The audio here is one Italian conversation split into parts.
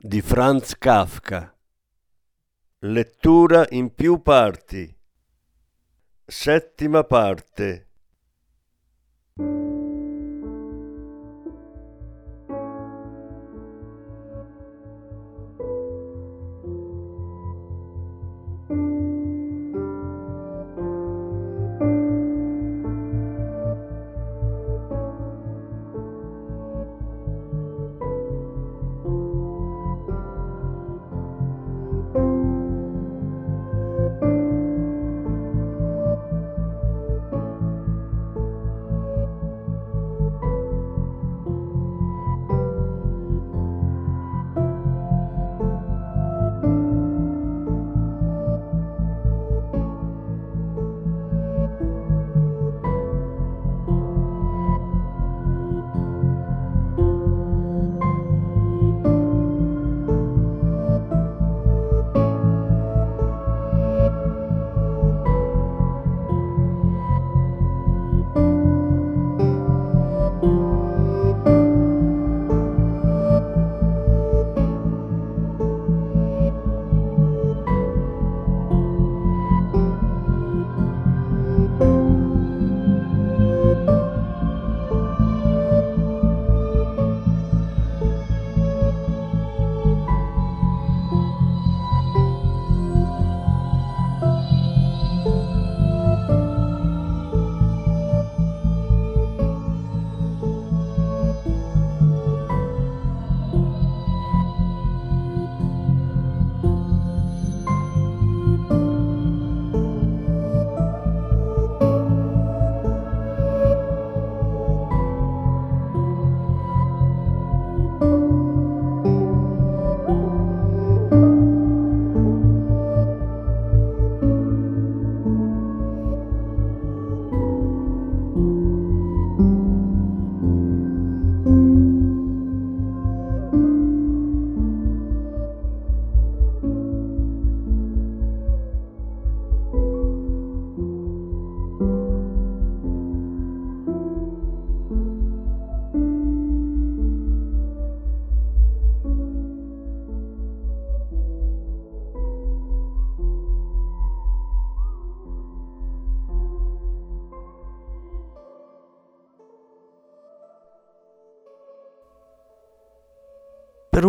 di Franz Kafka. Lettura in più parti. Settima parte.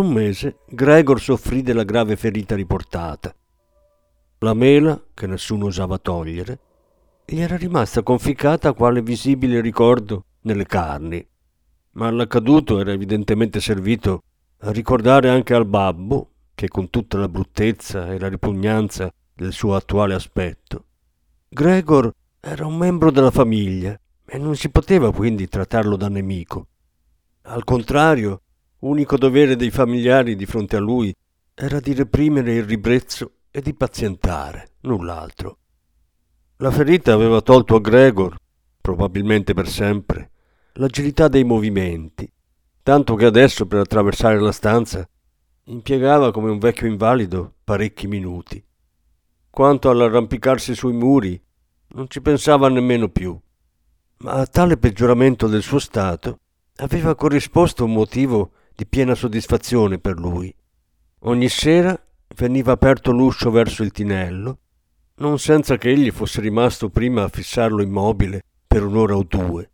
Un mese Gregor soffrì della grave ferita riportata. La mela, che nessuno osava togliere, gli era rimasta conficcata quale visibile ricordo nelle carni, ma l'accaduto era evidentemente servito a ricordare anche al babbo, che con tutta la bruttezza e la ripugnanza del suo attuale aspetto, Gregor era un membro della famiglia e non si poteva quindi trattarlo da nemico. Al contrario, Unico dovere dei familiari di fronte a lui era di reprimere il ribrezzo e di pazientare, null'altro. La ferita aveva tolto a Gregor, probabilmente per sempre, l'agilità dei movimenti, tanto che adesso per attraversare la stanza impiegava come un vecchio invalido parecchi minuti. Quanto all'arrampicarsi sui muri, non ci pensava nemmeno più. Ma a tale peggioramento del suo stato aveva corrisposto un motivo di piena soddisfazione per lui. Ogni sera veniva aperto l'uscio verso il tinello, non senza che egli fosse rimasto prima a fissarlo immobile per un'ora o due.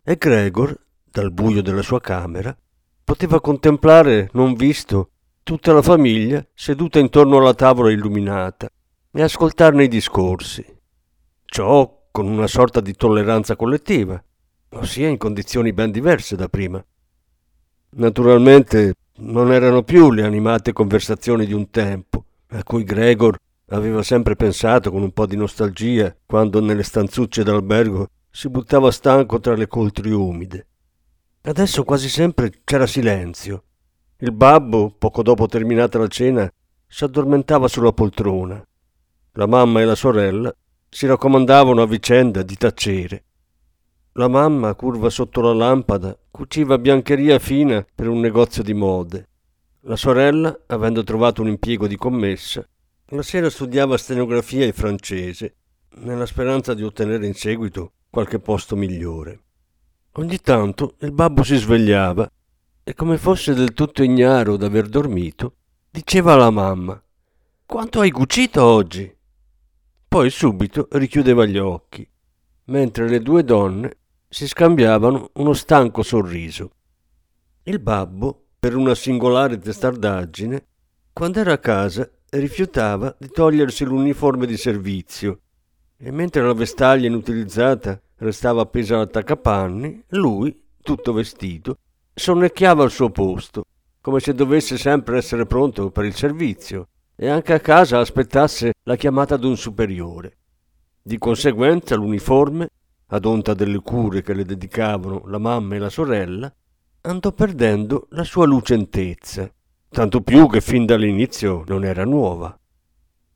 E Gregor, dal buio della sua camera, poteva contemplare, non visto, tutta la famiglia seduta intorno alla tavola illuminata e ascoltarne i discorsi. Ciò con una sorta di tolleranza collettiva, ossia in condizioni ben diverse da prima. Naturalmente non erano più le animate conversazioni di un tempo, a cui Gregor aveva sempre pensato con un po' di nostalgia quando nelle stanzucce d'albergo si buttava stanco tra le coltri umide. Adesso quasi sempre c'era silenzio. Il babbo, poco dopo terminata la cena, si addormentava sulla poltrona. La mamma e la sorella si raccomandavano a vicenda di tacere. La mamma, curva sotto la lampada, cuciva biancheria fina per un negozio di mode. La sorella, avendo trovato un impiego di commessa, la sera studiava stenografia e francese, nella speranza di ottenere in seguito qualche posto migliore. Ogni tanto il babbo si svegliava e come fosse del tutto ignaro d'aver dormito, diceva alla mamma Quanto hai cucito oggi? Poi subito richiudeva gli occhi, mentre le due donne si scambiavano uno stanco sorriso. Il babbo, per una singolare testardaggine, quando era a casa rifiutava di togliersi l'uniforme di servizio e mentre la vestaglia inutilizzata restava appesa all'attaccapanni, lui, tutto vestito, sonnecchiava al suo posto, come se dovesse sempre essere pronto per il servizio e anche a casa aspettasse la chiamata d'un superiore. Di conseguenza l'uniforme, ad onta delle cure che le dedicavano la mamma e la sorella, andò perdendo la sua lucentezza, tanto più che fin dall'inizio non era nuova.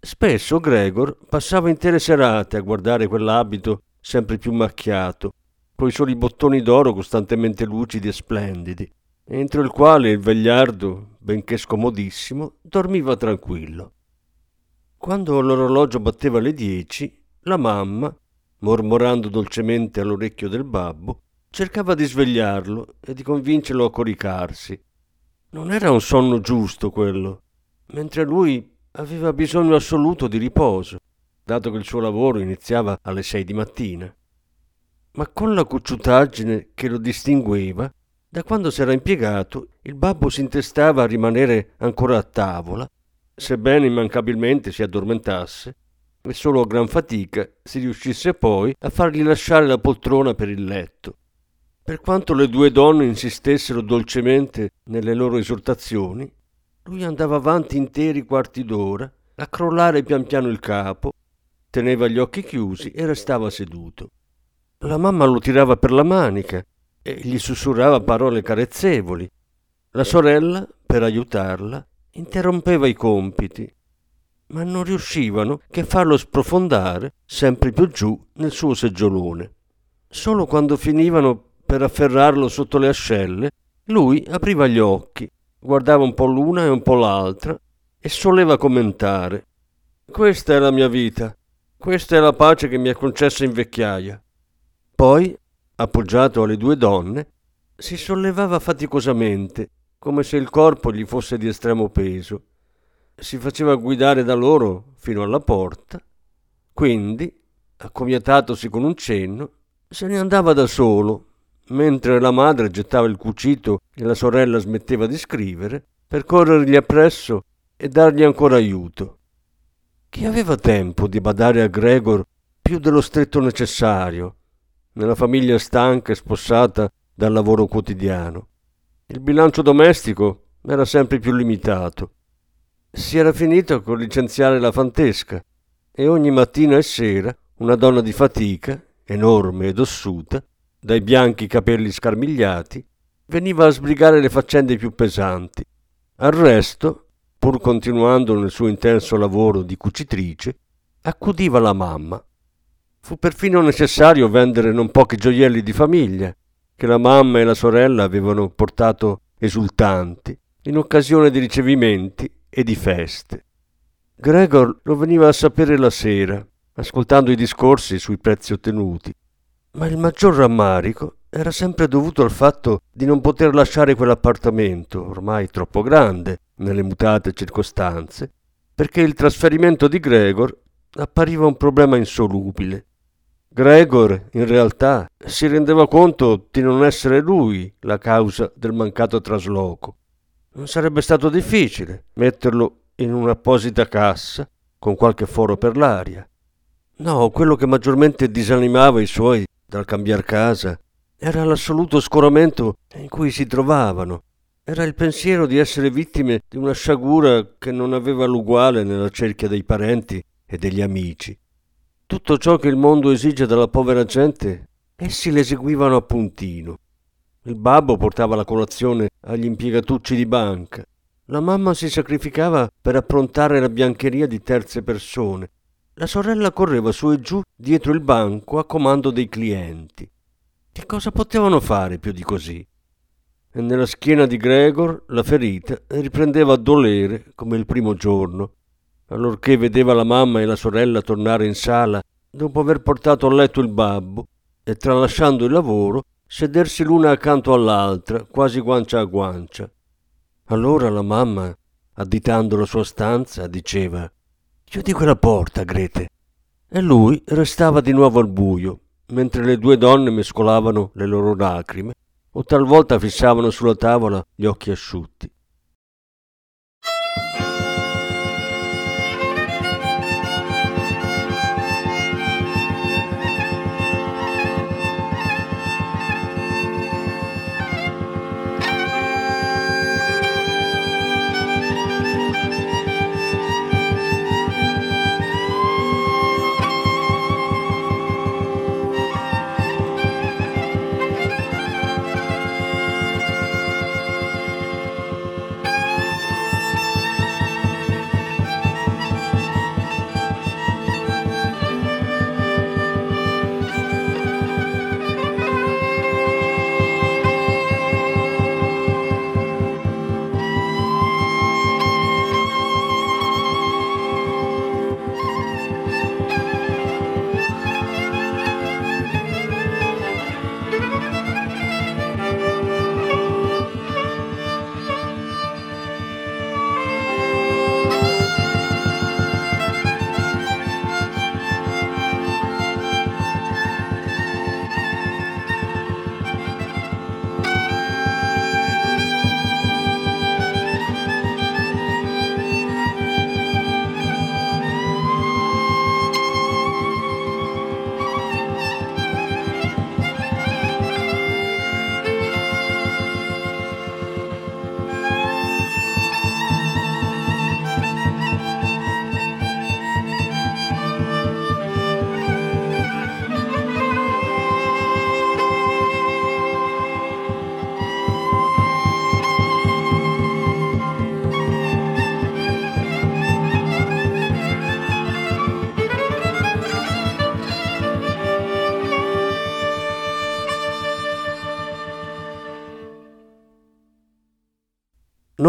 Spesso Gregor passava intere serate a guardare quell'abito sempre più macchiato, coi soli bottoni d'oro costantemente lucidi e splendidi, entro il quale il vegliardo, benché scomodissimo, dormiva tranquillo. Quando l'orologio batteva le dieci, la mamma, mormorando dolcemente all'orecchio del babbo, cercava di svegliarlo e di convincerlo a coricarsi. Non era un sonno giusto quello, mentre lui aveva bisogno assoluto di riposo, dato che il suo lavoro iniziava alle sei di mattina. Ma con la cocciutaggine che lo distingueva, da quando s'era impiegato, il babbo si intestava a rimanere ancora a tavola, sebbene immancabilmente si addormentasse, e solo a gran fatica si riuscisse poi a fargli lasciare la poltrona per il letto. Per quanto le due donne insistessero dolcemente nelle loro esortazioni, lui andava avanti interi quarti d'ora a crollare pian piano il capo, teneva gli occhi chiusi e restava seduto. La mamma lo tirava per la manica e gli sussurrava parole carezzevoli. La sorella, per aiutarla, interrompeva i compiti, ma non riuscivano che farlo sprofondare sempre più giù nel suo seggiolone. Solo quando finivano per afferrarlo sotto le ascelle, lui apriva gli occhi guardava un po' l'una e un po' l'altra e soleva commentare. Questa è la mia vita, questa è la pace che mi è concessa in vecchiaia. Poi, appoggiato alle due donne, si sollevava faticosamente, come se il corpo gli fosse di estremo peso. Si faceva guidare da loro fino alla porta, quindi, accomiatatosi con un cenno, se ne andava da solo mentre la madre gettava il cucito e la sorella smetteva di scrivere, per corrergli appresso e dargli ancora aiuto. Chi aveva tempo di badare a Gregor più dello stretto necessario, nella famiglia stanca e spossata dal lavoro quotidiano? Il bilancio domestico era sempre più limitato. Si era finito con licenziare la fantesca e ogni mattina e sera una donna di fatica, enorme ed ossuta, dai bianchi capelli scarmigliati, veniva a sbrigare le faccende più pesanti. Al resto, pur continuando nel suo intenso lavoro di cucitrice, accudiva la mamma. Fu perfino necessario vendere non pochi gioielli di famiglia, che la mamma e la sorella avevano portato esultanti in occasione di ricevimenti e di feste. Gregor lo veniva a sapere la sera, ascoltando i discorsi sui prezzi ottenuti, ma il maggior rammarico era sempre dovuto al fatto di non poter lasciare quell'appartamento, ormai troppo grande, nelle mutate circostanze, perché il trasferimento di Gregor appariva un problema insolubile. Gregor, in realtà, si rendeva conto di non essere lui la causa del mancato trasloco. Non sarebbe stato difficile metterlo in un'apposita cassa con qualche foro per l'aria. No, quello che maggiormente disanimava i suoi dal cambiar casa era l'assoluto scoramento in cui si trovavano. Era il pensiero di essere vittime di una sciagura che non aveva l'uguale nella cerchia dei parenti e degli amici. Tutto ciò che il mondo esige dalla povera gente, essi l'eseguivano a puntino. Il babbo portava la colazione agli impiegatucci di banca, La mamma si sacrificava per approntare la biancheria di terze persone. La sorella correva su e giù dietro il banco a comando dei clienti. Che cosa potevano fare più di così? E nella schiena di Gregor la ferita riprendeva a dolere come il primo giorno, allorché vedeva la mamma e la sorella tornare in sala dopo aver portato a letto il babbo e tralasciando il lavoro sedersi l'una accanto all'altra, quasi guancia a guancia. Allora la mamma, additando la sua stanza, diceva Chiudi quella porta, Grete. E lui restava di nuovo al buio, mentre le due donne mescolavano le loro lacrime o talvolta fissavano sulla tavola gli occhi asciutti.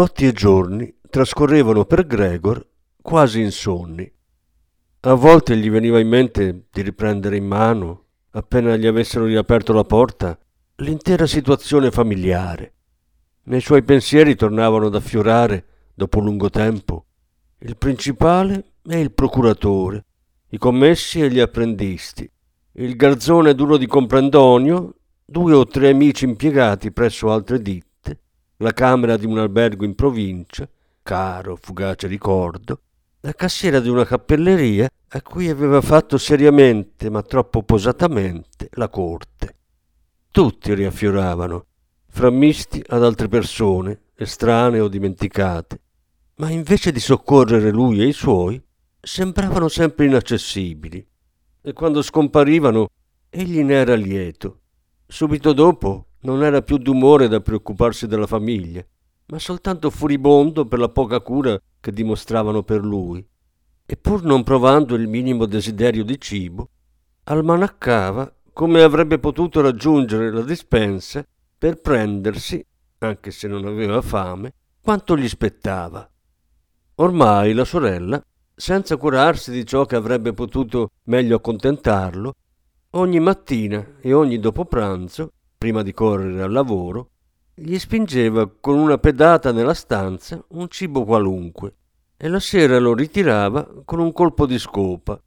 Notti e giorni trascorrevano per Gregor quasi insonni. A volte gli veniva in mente di riprendere in mano, appena gli avessero riaperto la porta, l'intera situazione familiare. Nei suoi pensieri tornavano ad affiorare, dopo lungo tempo, il principale e il procuratore, i commessi e gli apprendisti, il garzone duro di comprendonio, due o tre amici impiegati presso altre ditte, la camera di un albergo in provincia, caro, fugace ricordo, la cassiera di una cappelleria a cui aveva fatto seriamente, ma troppo posatamente, la corte. Tutti riaffioravano, frammisti ad altre persone, estranee o dimenticate, ma invece di soccorrere lui e i suoi, sembravano sempre inaccessibili. E quando scomparivano, egli ne era lieto. Subito dopo non era più d'umore da preoccuparsi della famiglia, ma soltanto furibondo per la poca cura che dimostravano per lui. E pur non provando il minimo desiderio di cibo, almanaccava come avrebbe potuto raggiungere la dispensa per prendersi, anche se non aveva fame, quanto gli spettava. Ormai la sorella, senza curarsi di ciò che avrebbe potuto meglio accontentarlo, ogni mattina e ogni dopo pranzo prima di correre al lavoro, gli spingeva con una pedata nella stanza un cibo qualunque e la sera lo ritirava con un colpo di scopa,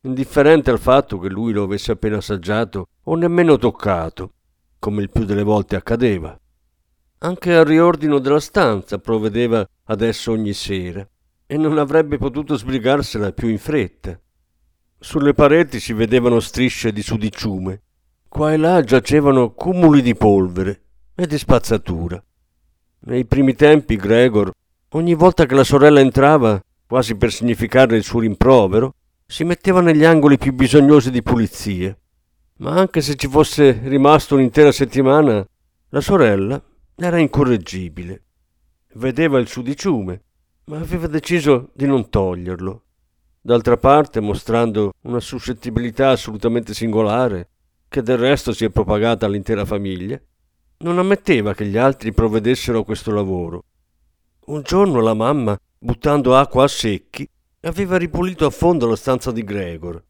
indifferente al fatto che lui lo avesse appena assaggiato o nemmeno toccato, come il più delle volte accadeva. Anche al riordino della stanza provvedeva adesso ogni sera e non avrebbe potuto sbrigarsela più in fretta. Sulle pareti si vedevano strisce di sudiciume Qua e là giacevano cumuli di polvere e di spazzatura. Nei primi tempi Gregor, ogni volta che la sorella entrava, quasi per significare il suo rimprovero, si metteva negli angoli più bisognosi di pulizie. Ma anche se ci fosse rimasto un'intera settimana, la sorella era incorreggibile. vedeva il sudiciume, ma aveva deciso di non toglierlo. D'altra parte, mostrando una suscettibilità assolutamente singolare, che del resto si è propagata all'intera famiglia, non ammetteva che gli altri provvedessero a questo lavoro. Un giorno la mamma, buttando acqua a secchi, aveva ripulito a fondo la stanza di Gregor,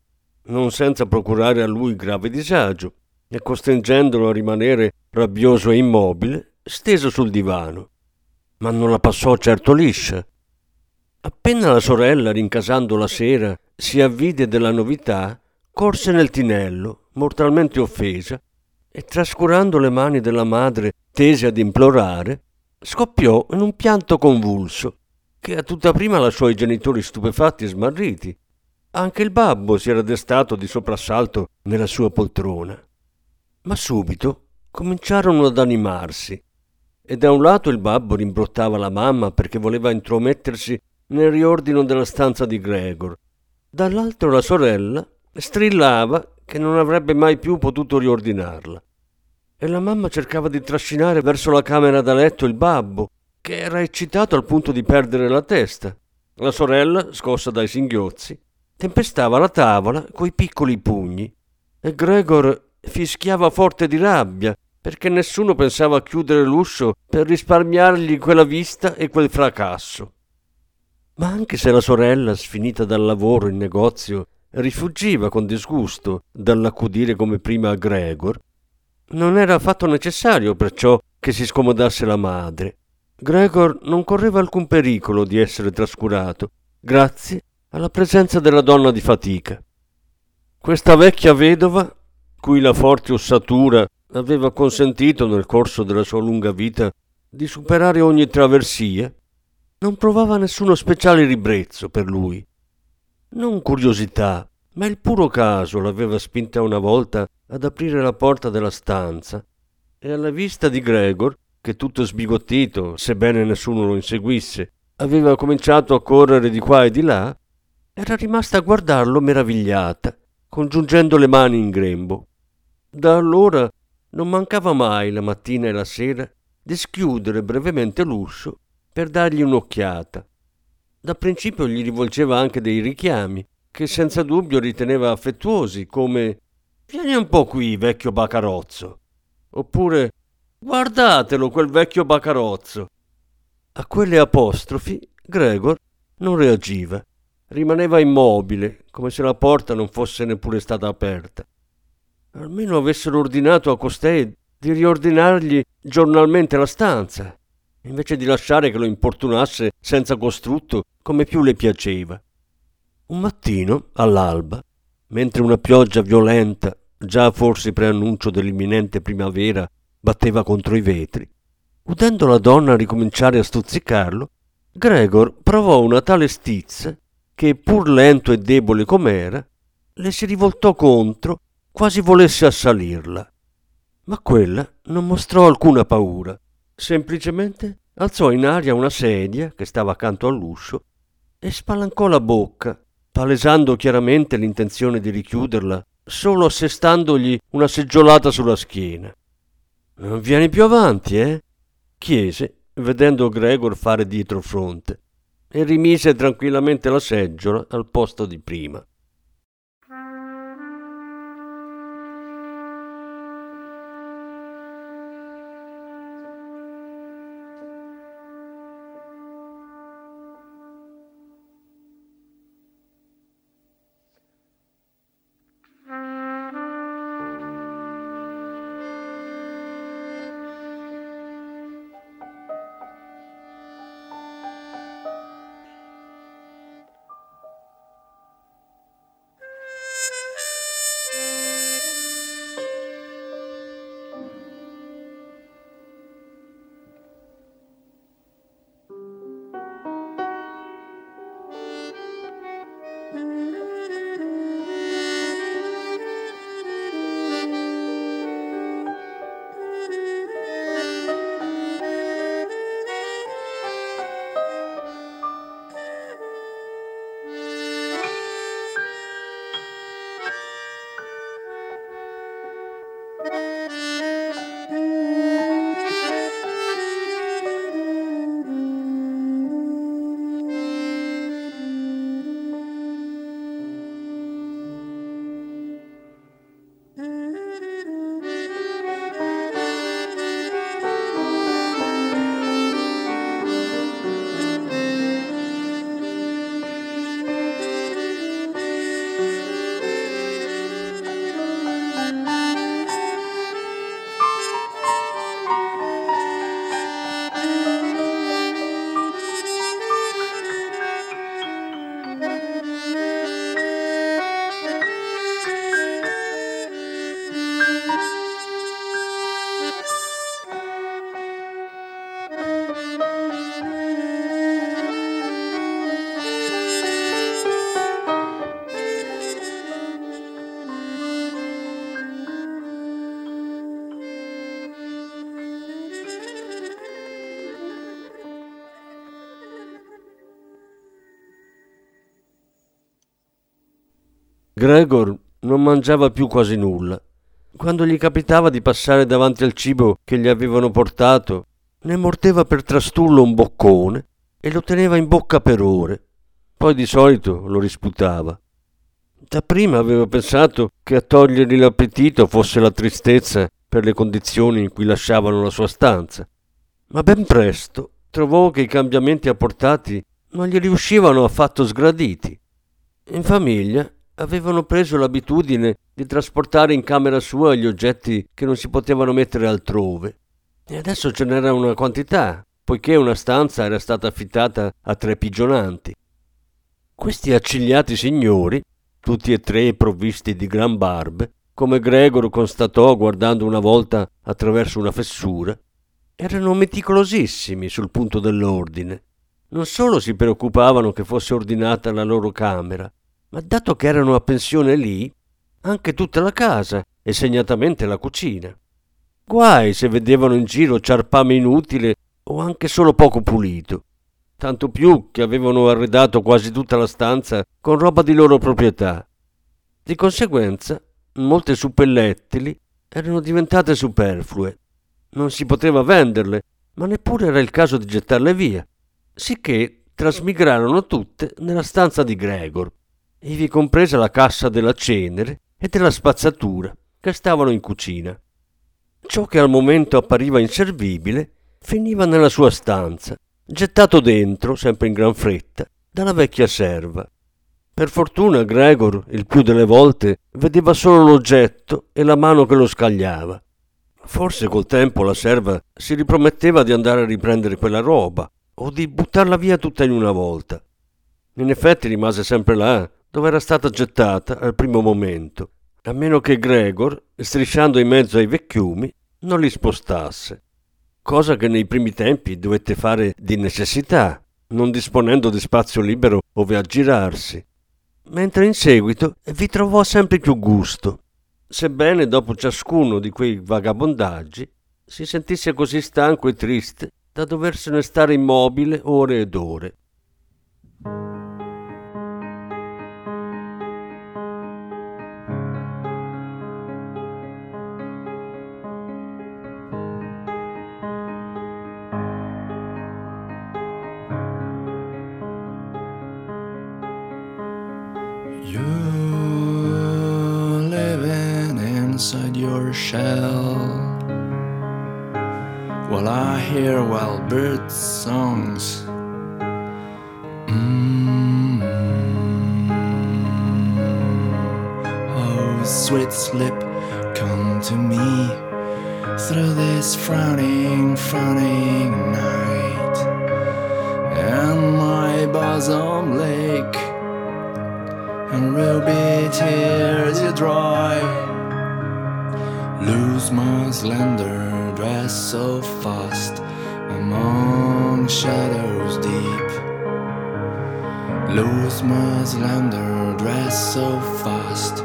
non senza procurare a lui grave disagio e costringendolo a rimanere rabbioso e immobile, steso sul divano. Ma non la passò certo liscia. Appena la sorella, rincasando la sera, si avvide della novità, corse nel tinello, mortalmente offesa, e trascurando le mani della madre tese ad implorare, scoppiò in un pianto convulso, che a tutta prima lasciò i genitori stupefatti e smarriti. Anche il babbo si era destato di soprassalto nella sua poltrona. Ma subito cominciarono ad animarsi, e da un lato il babbo rimbrottava la mamma perché voleva intromettersi nel riordino della stanza di Gregor, dall'altro la sorella strillava che non avrebbe mai più potuto riordinarla e la mamma cercava di trascinare verso la camera da letto il babbo, che era eccitato al punto di perdere la testa. La sorella, scossa dai singhiozzi, tempestava la tavola coi piccoli pugni e Gregor fischiava forte di rabbia perché nessuno pensava a chiudere l'uscio per risparmiargli quella vista e quel fracasso. Ma anche se la sorella, sfinita dal lavoro in negozio, rifuggiva con disgusto dall'accudire come prima a Gregor, non era affatto necessario perciò che si scomodasse la madre. Gregor non correva alcun pericolo di essere trascurato, grazie alla presenza della donna di fatica. Questa vecchia vedova, cui la forte ossatura aveva consentito nel corso della sua lunga vita di superare ogni traversia, non provava nessuno speciale ribrezzo per lui. Non curiosità, ma il puro caso l'aveva spinta una volta ad aprire la porta della stanza e alla vista di Gregor, che tutto sbigottito, sebbene nessuno lo inseguisse, aveva cominciato a correre di qua e di là, era rimasta a guardarlo meravigliata, congiungendo le mani in grembo. Da allora non mancava mai la mattina e la sera di schiudere brevemente l'uscio per dargli un'occhiata. Da principio gli rivolgeva anche dei richiami, che senza dubbio riteneva affettuosi, come Vieni un po' qui, vecchio bacarozzo. Oppure Guardatelo, quel vecchio bacarozzo. A quelle apostrofi Gregor non reagiva. Rimaneva immobile, come se la porta non fosse neppure stata aperta. Almeno avessero ordinato a costei di riordinargli giornalmente la stanza, invece di lasciare che lo importunasse senza costrutto come più le piaceva. Un mattino, all'alba, mentre una pioggia violenta, già forse preannuncio dell'imminente primavera, batteva contro i vetri. Udendo la donna ricominciare a stuzzicarlo, Gregor provò una tale stizza che, pur lento e debole com'era, le si rivoltò contro, quasi volesse assalirla. Ma quella non mostrò alcuna paura, semplicemente alzò in aria una sedia che stava accanto all'uscio e spalancò la bocca palesando chiaramente l'intenzione di richiuderla, solo assestandogli una seggiolata sulla schiena. Non vieni più avanti, eh? chiese, vedendo Gregor fare dietro fronte, e rimise tranquillamente la seggiola al posto di prima. Gregor non mangiava più quasi nulla. Quando gli capitava di passare davanti al cibo che gli avevano portato, ne mordeva per trastullo un boccone e lo teneva in bocca per ore. Poi di solito lo risputava. Dapprima aveva pensato che a togliergli l'appetito fosse la tristezza per le condizioni in cui lasciavano la sua stanza, ma ben presto trovò che i cambiamenti apportati non gli riuscivano affatto sgraditi. In famiglia avevano preso l'abitudine di trasportare in camera sua gli oggetti che non si potevano mettere altrove. E adesso ce n'era una quantità, poiché una stanza era stata affittata a tre pigionanti. Questi accigliati signori, tutti e tre provvisti di gran barbe, come Gregor constatò guardando una volta attraverso una fessura, erano meticolosissimi sul punto dell'ordine. Non solo si preoccupavano che fosse ordinata la loro camera, ma dato che erano a pensione lì, anche tutta la casa e segnatamente la cucina. Guai se vedevano in giro ciarpame inutile o anche solo poco pulito, tanto più che avevano arredato quasi tutta la stanza con roba di loro proprietà. Di conseguenza, molte suppellettili erano diventate superflue non si poteva venderle, ma neppure era il caso di gettarle via, sicché trasmigrarono tutte nella stanza di Gregor, ivi compresa la cassa della cenere e della spazzatura che stavano in cucina. Ciò che al momento appariva inservibile finiva nella sua stanza, gettato dentro, sempre in gran fretta, dalla vecchia serva. Per fortuna Gregor, il più delle volte, vedeva solo l'oggetto e la mano che lo scagliava. Forse col tempo la serva si riprometteva di andare a riprendere quella roba o di buttarla via tutta in una volta. In effetti rimase sempre là, dove era stata gettata al primo momento, a meno che Gregor, strisciando in mezzo ai vecchiumi, non li spostasse. Cosa che nei primi tempi dovette fare di necessità, non disponendo di spazio libero ove aggirarsi. Mentre in seguito vi trovò sempre più gusto sebbene dopo ciascuno di quei vagabondaggi si sentisse così stanco e triste da doversene stare immobile ore ed ore. Bird songs. Mm-hmm. Oh, sweet slip, come to me through this frowning, frowning night, and my bosom lake and ruby tears you dry lose my slender dress so fast among shadows deep. Lose my slender dress so fast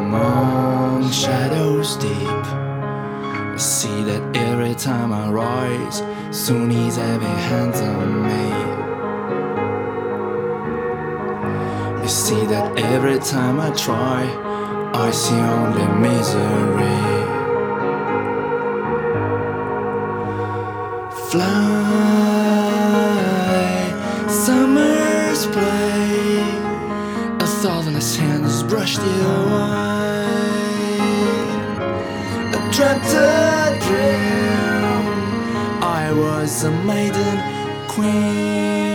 among shadows deep. I see that every time I rise, soon he's having hands on me. You see that every time I try, I see only misery. Fly, summer's play. A thoughtless hand has brushed you away. A trapped dream. I was a maiden queen.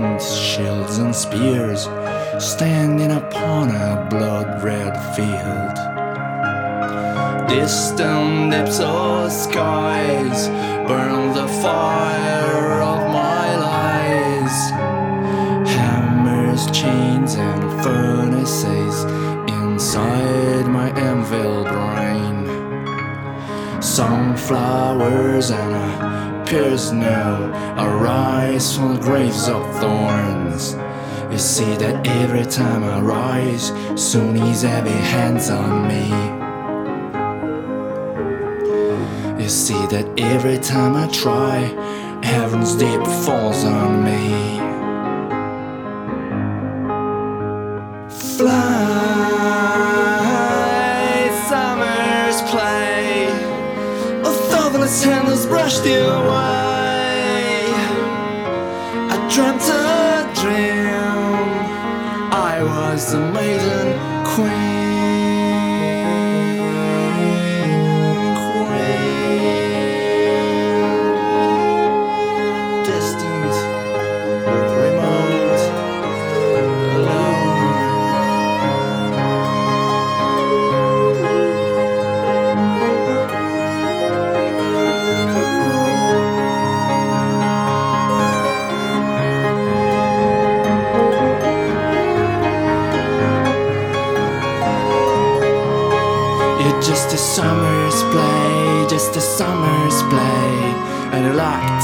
Shields and spears standing upon a blood red field. Distant lips of skies burn the fire of my lies. Hammers, chains, and furnaces inside my anvil brain. Sunflowers and a pierced nail arise from the graves of thorns. You see that every time I rise, soon he's heavy hands on me. You see that every time I try, heaven's deep falls on me. Thoughtless handles brushed you away.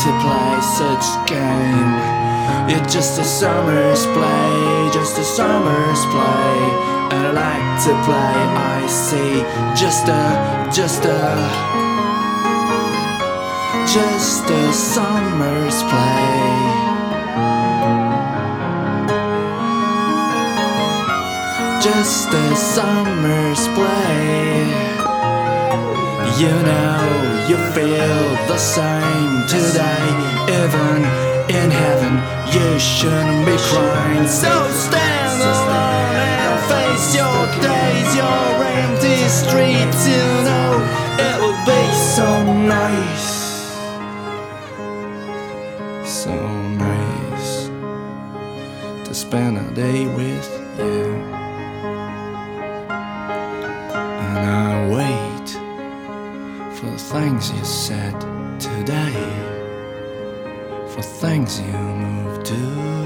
To play such game. You're just a summer's play, just a summer's play, and I like to play. I see just a, just a, just a summer's play. just a summer's play. You know, you feel the same today. Even in heaven, you shouldn't be crying. So stand alone and face your days, your empty streets. You know, it would be so nice. So nice to spend a day with you. Things you said today, for things you moved to.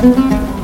Thank you.